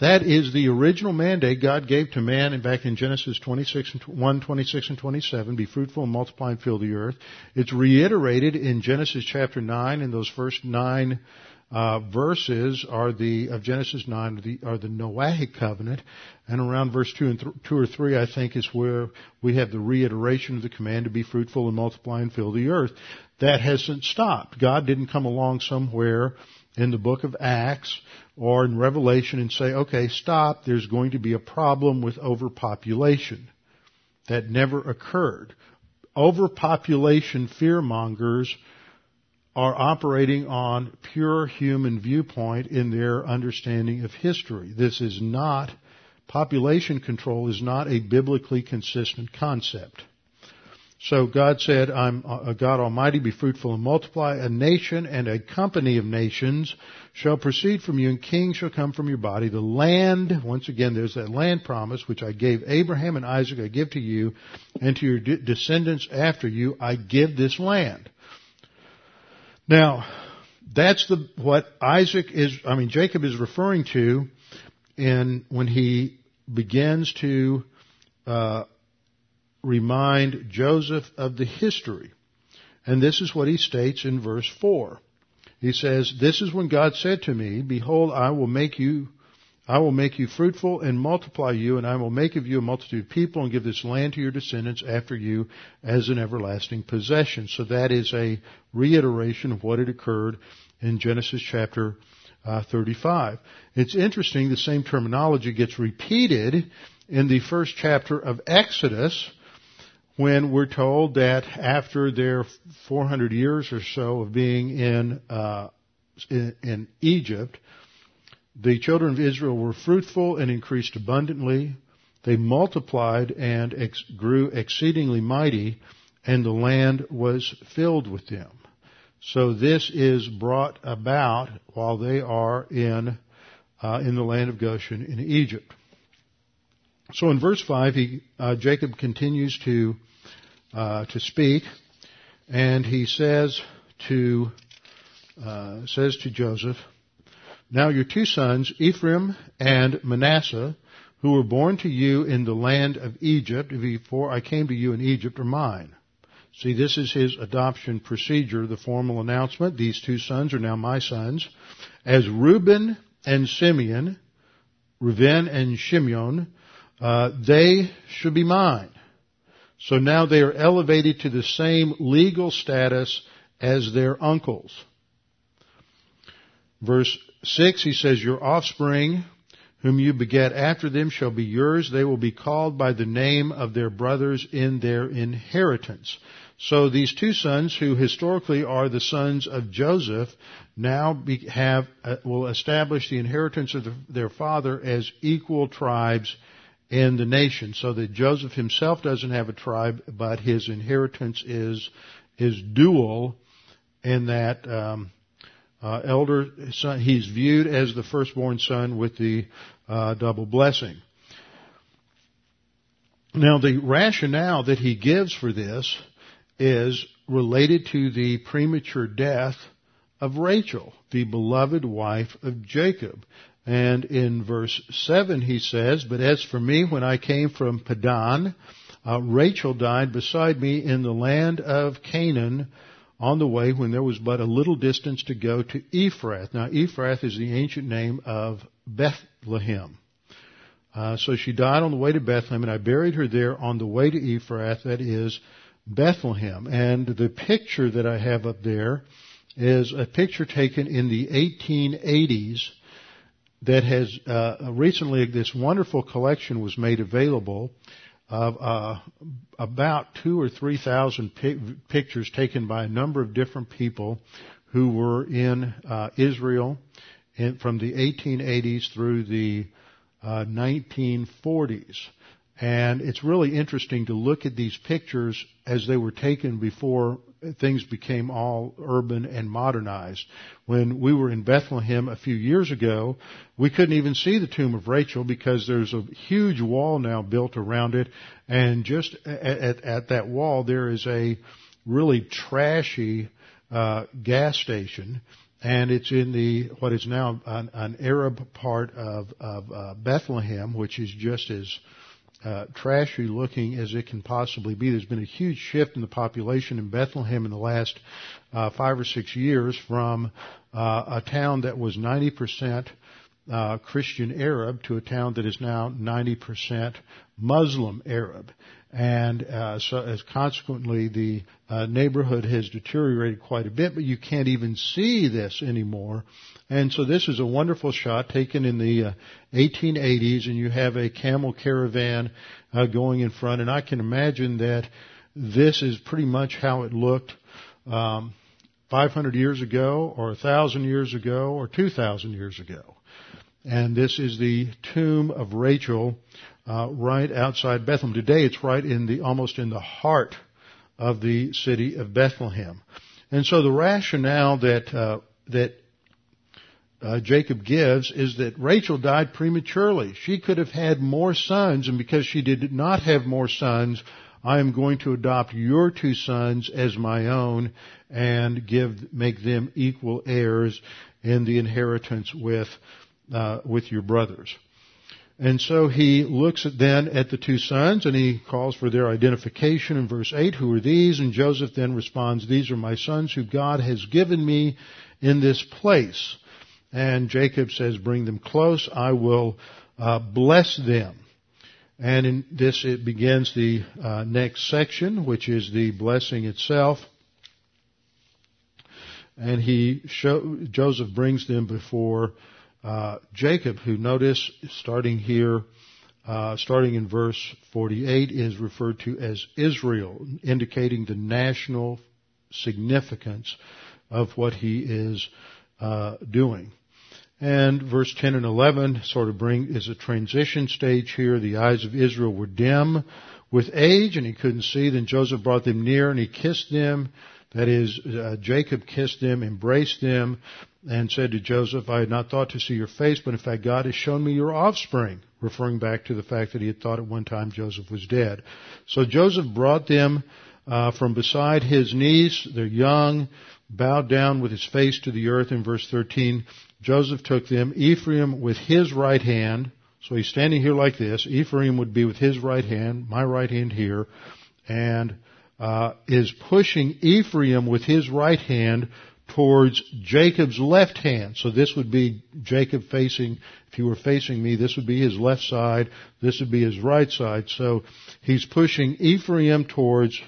Speaker 2: That is the original mandate God gave to man back in Genesis 26 and 1, 26 and 27. Be fruitful and multiply and fill the earth. It's reiterated in Genesis chapter 9 in those first nine uh, verses are the of Genesis 9 are the, are the Noahic covenant, and around verse 2 and th- 2 or 3 I think is where we have the reiteration of the command to be fruitful and multiply and fill the earth. That hasn't stopped. God didn't come along somewhere in the book of Acts or in Revelation and say, okay, stop, there's going to be a problem with overpopulation. That never occurred. Overpopulation fearmongers are operating on pure human viewpoint in their understanding of history. This is not, population control is not a biblically consistent concept. So God said, I'm a God Almighty, be fruitful and multiply. A nation and a company of nations shall proceed from you and kings shall come from your body. The land, once again, there's that land promise which I gave Abraham and Isaac, I give to you and to your de- descendants after you, I give this land. Now, that's the, what Isaac is, I mean, Jacob is referring to in, when he begins to, uh, remind Joseph of the history. And this is what he states in verse 4. He says, This is when God said to me, Behold, I will make you I will make you fruitful and multiply you, and I will make of you a multitude of people and give this land to your descendants after you as an everlasting possession. So that is a reiteration of what had occurred in Genesis chapter uh, 35. It's interesting, the same terminology gets repeated in the first chapter of Exodus when we're told that after their 400 years or so of being in, uh, in, in Egypt, the children of Israel were fruitful and increased abundantly. They multiplied and ex- grew exceedingly mighty, and the land was filled with them. So this is brought about while they are in uh, in the land of Goshen in Egypt. So in verse five, he, uh, Jacob continues to uh, to speak, and he says to uh, says to Joseph, now your two sons, Ephraim and Manasseh, who were born to you in the land of Egypt, before I came to you in Egypt, are mine. See, this is his adoption procedure, the formal announcement. These two sons are now my sons. As Reuben and Simeon, Reuben and Shimeon, uh, they should be mine. So now they are elevated to the same legal status as their uncles. Verse 6, he says, Your offspring, whom you beget after them, shall be yours. They will be called by the name of their brothers in their inheritance. So these two sons, who historically are the sons of Joseph, now have uh, will establish the inheritance of the, their father as equal tribes in the nation, so that Joseph himself doesn't have a tribe, but his inheritance is is dual, in that um, uh, elder son, he's viewed as the firstborn son with the uh, double blessing. Now the rationale that he gives for this is related to the premature death of Rachel, the beloved wife of Jacob. And in verse 7 he says, But as for me, when I came from Padan, uh, Rachel died beside me in the land of Canaan on the way when there was but a little distance to go to Ephrath. Now Ephrath is the ancient name of Bethlehem. Uh, so she died on the way to Bethlehem, and I buried her there on the way to Ephrath, that is Bethlehem. And the picture that I have up there is a picture taken in the 1880s that has uh, recently this wonderful collection was made available of uh, about two or three thousand pictures taken by a number of different people who were in uh, Israel in, from the 1880s through the 1940s. Uh, and it's really interesting to look at these pictures as they were taken before things became all urban and modernized. When we were in Bethlehem a few years ago, we couldn't even see the tomb of Rachel because there's a huge wall now built around it, and just at, at that wall there is a really trashy uh, gas station and it's in the what is now an, an Arab part of, of uh, Bethlehem, which is just as uh, trashy looking as it can possibly be. There's been a huge shift in the population in Bethlehem in the last uh, five or six years from uh, a town that was 90% uh, Christian Arab to a town that is now 90% Muslim Arab. And uh, so as consequently, the uh, neighborhood has deteriorated quite a bit, but you can't even see this anymore. And so this is a wonderful shot taken in the uh, 1880s, and you have a camel caravan uh, going in front. And I can imagine that this is pretty much how it looked um, 500 years ago, or 1,000 years ago, or 2,000 years ago. And this is the tomb of Rachel uh, right outside Bethlehem. Today it's right in the, almost in the heart of the city of Bethlehem. And so the rationale that, uh, that uh, Jacob gives is that Rachel died prematurely. She could have had more sons, and because she did not have more sons, I am going to adopt your two sons as my own and give make them equal heirs in the inheritance with uh, with your brothers. And so he looks at then at the two sons and he calls for their identification in verse 8. Who are these? And Joseph then responds, These are my sons who God has given me in this place. And Jacob says, Bring them close. I will uh, bless them. And in this, it begins the uh, next section, which is the blessing itself. And he show, Joseph brings them before uh, Jacob, who notice starting here, uh, starting in verse 48, is referred to as Israel, indicating the national significance of what he is uh, doing. And verse 10 and 11 sort of bring is a transition stage here. The eyes of Israel were dim with age, and he couldn't see. Then Joseph brought them near, and he kissed them. That is, uh, Jacob kissed them, embraced them, and said to Joseph, I had not thought to see your face, but in fact God has shown me your offspring, referring back to the fact that he had thought at one time Joseph was dead. So Joseph brought them uh, from beside his knees. They're young, bowed down with his face to the earth. In verse 13, Joseph took them, Ephraim with his right hand. So he's standing here like this. Ephraim would be with his right hand, my right hand here, and uh, is pushing Ephraim with his right hand towards Jacob's left hand. So this would be Jacob facing, if he were facing me, this would be his left side, this would be his right side. So he's pushing Ephraim towards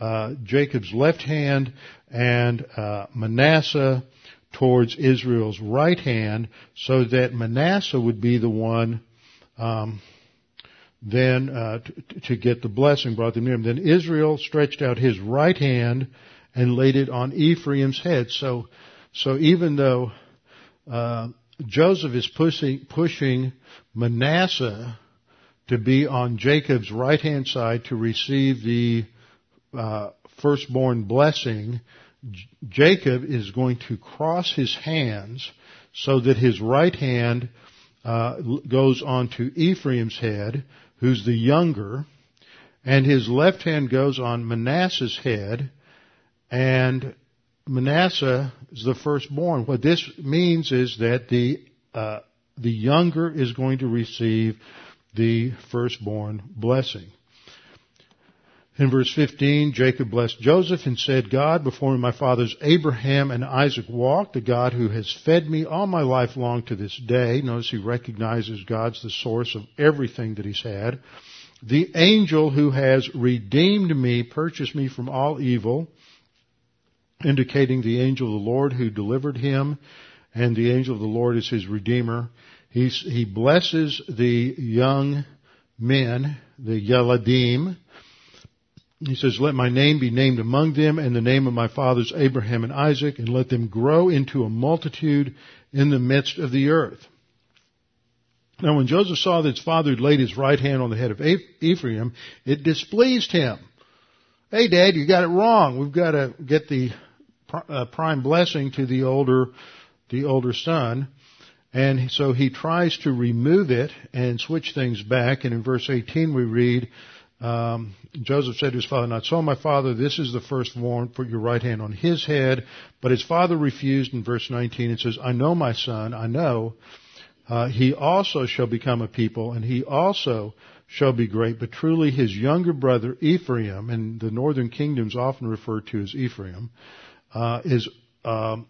Speaker 2: uh, Jacob's left hand and uh, Manasseh towards Israel's right hand, so that Manasseh would be the one um, then uh, to, to, get the blessing brought them near him. Then Israel stretched out his right hand and laid it on Ephraim's head. So, so even though uh, Joseph is pushing, pushing Manasseh to be on Jacob's right hand side to receive the uh, firstborn blessing, J- Jacob is going to cross his hands so that his right hand uh, goes onto Ephraim's head, who's the younger, and his left hand goes on Manasseh's head, and Manasseh is the firstborn. What this means is that the uh, the younger is going to receive the firstborn blessing. In verse 15, Jacob blessed Joseph and said, God, before my fathers Abraham and Isaac walked, the God who has fed me all my life long to this day. Notice he recognizes God's the source of everything that he's had. The angel who has redeemed me, purchased me from all evil, indicating the angel of the Lord who delivered him, and the angel of the Lord is his redeemer. He's, he blesses the young men, the Yeladim. He says, let my name be named among them and the name of my fathers Abraham and Isaac and let them grow into a multitude in the midst of the earth. Now when Joseph saw that his father had laid his right hand on the head of Ephraim, it displeased him. Hey dad, you got it wrong. We've got to get the uh, prime blessing to the older, the older son. And so he tries to remove it and switch things back. And in verse 18 we read, um, Joseph said to his father, Not so, my father, this is the firstborn. Put your right hand on his head. But his father refused in verse 19 and says, I know my son, I know. Uh, he also shall become a people, and he also shall be great. But truly his younger brother Ephraim, and the northern kingdoms often referred to as Ephraim, uh, is um,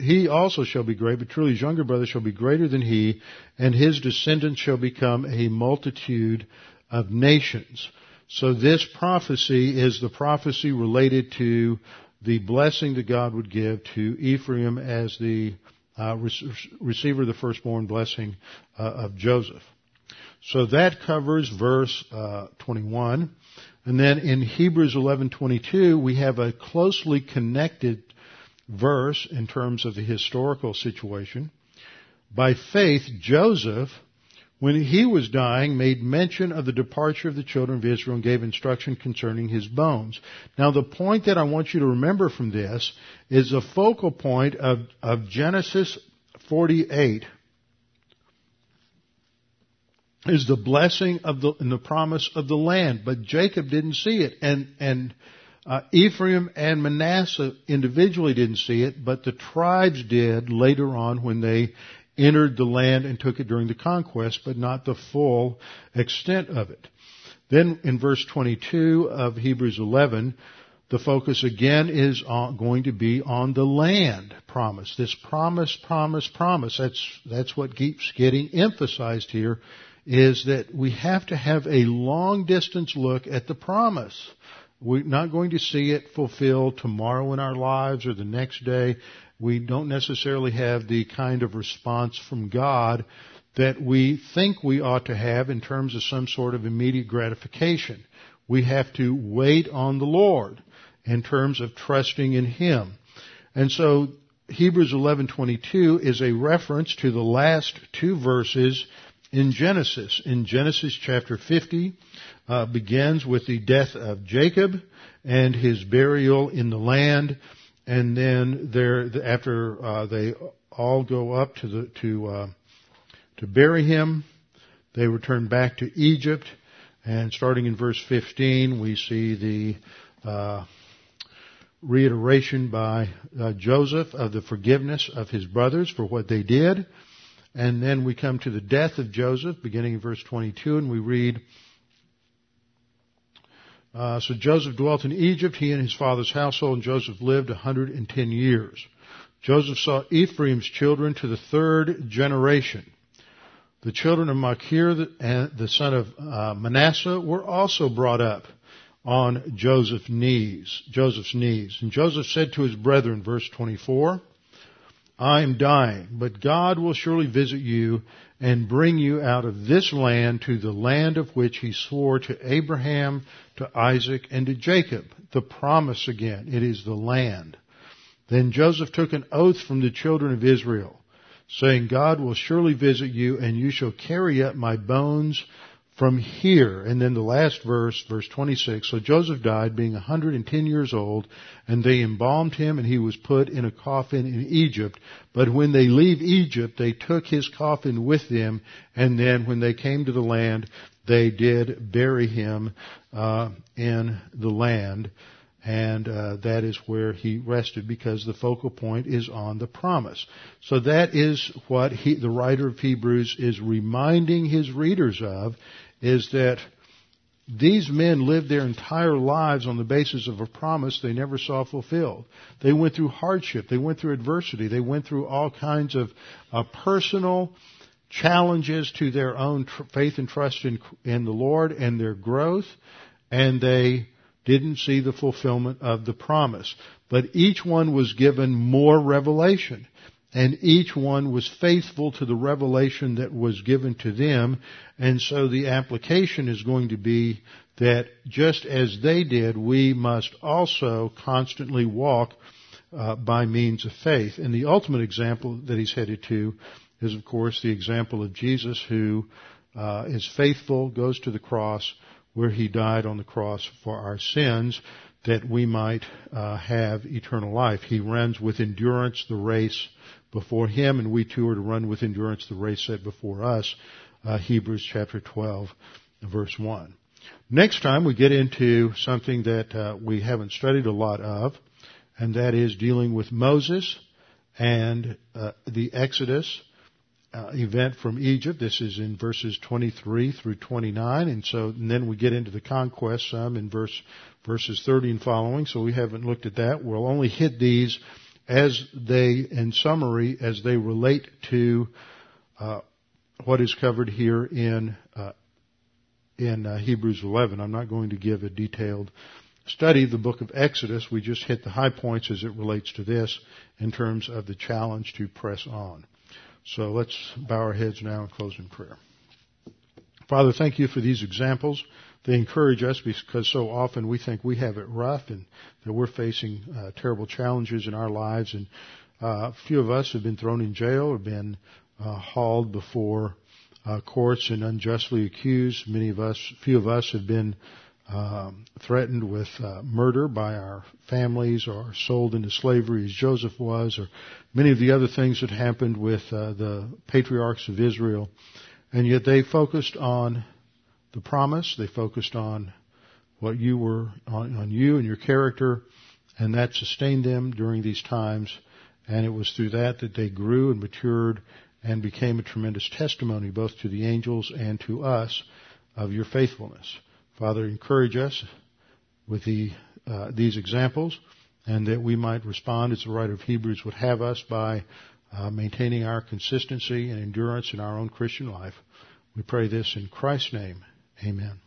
Speaker 2: he also shall be great, but truly his younger brother shall be greater than he, and his descendants shall become a multitude of nations. So this prophecy is the prophecy related to the blessing that God would give to Ephraim as the uh, receiver of the firstborn blessing uh, of Joseph. So that covers verse uh, 21. And then in Hebrews 11:22 we have a closely connected verse in terms of the historical situation. By faith, Joseph, when he was dying, made mention of the departure of the children of Israel and gave instruction concerning his bones. Now the point that I want you to remember from this is the focal point of, of Genesis 48 is the blessing of the and the promise of the land. But Jacob didn't see it, and and uh, Ephraim and Manasseh individually didn't see it, but the tribes did later on when they entered the land and took it during the conquest, but not the full extent of it. Then in verse 22 of Hebrews 11, the focus again is on, going to be on the land promise. This promise, promise, promise. That's, that's what keeps getting emphasized here is that we have to have a long distance look at the promise. We're not going to see it fulfilled tomorrow in our lives or the next day. We don't necessarily have the kind of response from God that we think we ought to have in terms of some sort of immediate gratification. We have to wait on the Lord in terms of trusting in Him. And so Hebrews 11:22 is a reference to the last two verses in Genesis. In Genesis chapter 50, uh, begins with the death of Jacob and his burial in the land, and then there after uh, they all go up to the to uh, to bury him, they return back to Egypt, and starting in verse 15, we see the uh, reiteration by uh, Joseph of the forgiveness of his brothers for what they did. And then we come to the death of Joseph, beginning in verse 22, and we read, uh, so Joseph dwelt in Egypt, he and his father's household, and Joseph lived 110 years. Joseph saw Ephraim's children to the third generation. The children of Machir, the, the son of uh, Manasseh, were also brought up on Joseph's knees, Joseph's knees. And Joseph said to his brethren, verse 24, I am dying, but God will surely visit you and bring you out of this land to the land of which he swore to Abraham, to Isaac, and to Jacob. The promise again. It is the land. Then Joseph took an oath from the children of Israel, saying, God will surely visit you, and you shall carry up my bones from here. And then the last verse, verse 26. So Joseph died being 110 years old and they embalmed him and he was put in a coffin in Egypt. But when they leave Egypt, they took his coffin with them and then when they came to the land, they did bury him, uh, in the land and uh, that is where he rested because the focal point is on the promise. So that is what he, the writer of Hebrews is reminding his readers of, is that these men lived their entire lives on the basis of a promise they never saw fulfilled. They went through hardship, they went through adversity, they went through all kinds of uh, personal challenges to their own tr- faith and trust in, in the Lord and their growth, and they didn't see the fulfillment of the promise. But each one was given more revelation. And each one was faithful to the revelation that was given to them. And so the application is going to be that just as they did, we must also constantly walk uh, by means of faith. And the ultimate example that he's headed to is, of course, the example of Jesus who uh, is faithful, goes to the cross, where he died on the cross for our sins that we might uh, have eternal life. He runs with endurance the race before him, and we too are to run with endurance the race set before us. Uh, Hebrews chapter 12, verse 1. Next time we get into something that uh, we haven't studied a lot of, and that is dealing with Moses and uh, the Exodus uh, event from Egypt. This is in verses 23 through 29, and so and then we get into the conquest some in verse verses 30 and following. So we haven't looked at that. We'll only hit these as they, in summary, as they relate to uh, what is covered here in uh, in uh, Hebrews 11. I'm not going to give a detailed study of the book of Exodus. We just hit the high points as it relates to this in terms of the challenge to press on. So let's bow our heads now and close in prayer. Father, thank you for these examples. They encourage us because so often we think we have it rough and that we're facing uh, terrible challenges in our lives. And uh, few of us have been thrown in jail or been uh, hauled before uh, courts and unjustly accused. Many of us, few of us have been um, threatened with uh, murder by our families or sold into slavery as Joseph was, or many of the other things that happened with uh, the patriarchs of Israel. And yet they focused on the promise. They focused on what you were, on, on you and your character, and that sustained them during these times. And it was through that that they grew and matured and became a tremendous testimony both to the angels and to us of your faithfulness. Father, encourage us with the, uh, these examples and that we might respond as the writer of Hebrews would have us by uh, maintaining our consistency and endurance in our own Christian life. We pray this in Christ's name. Amen.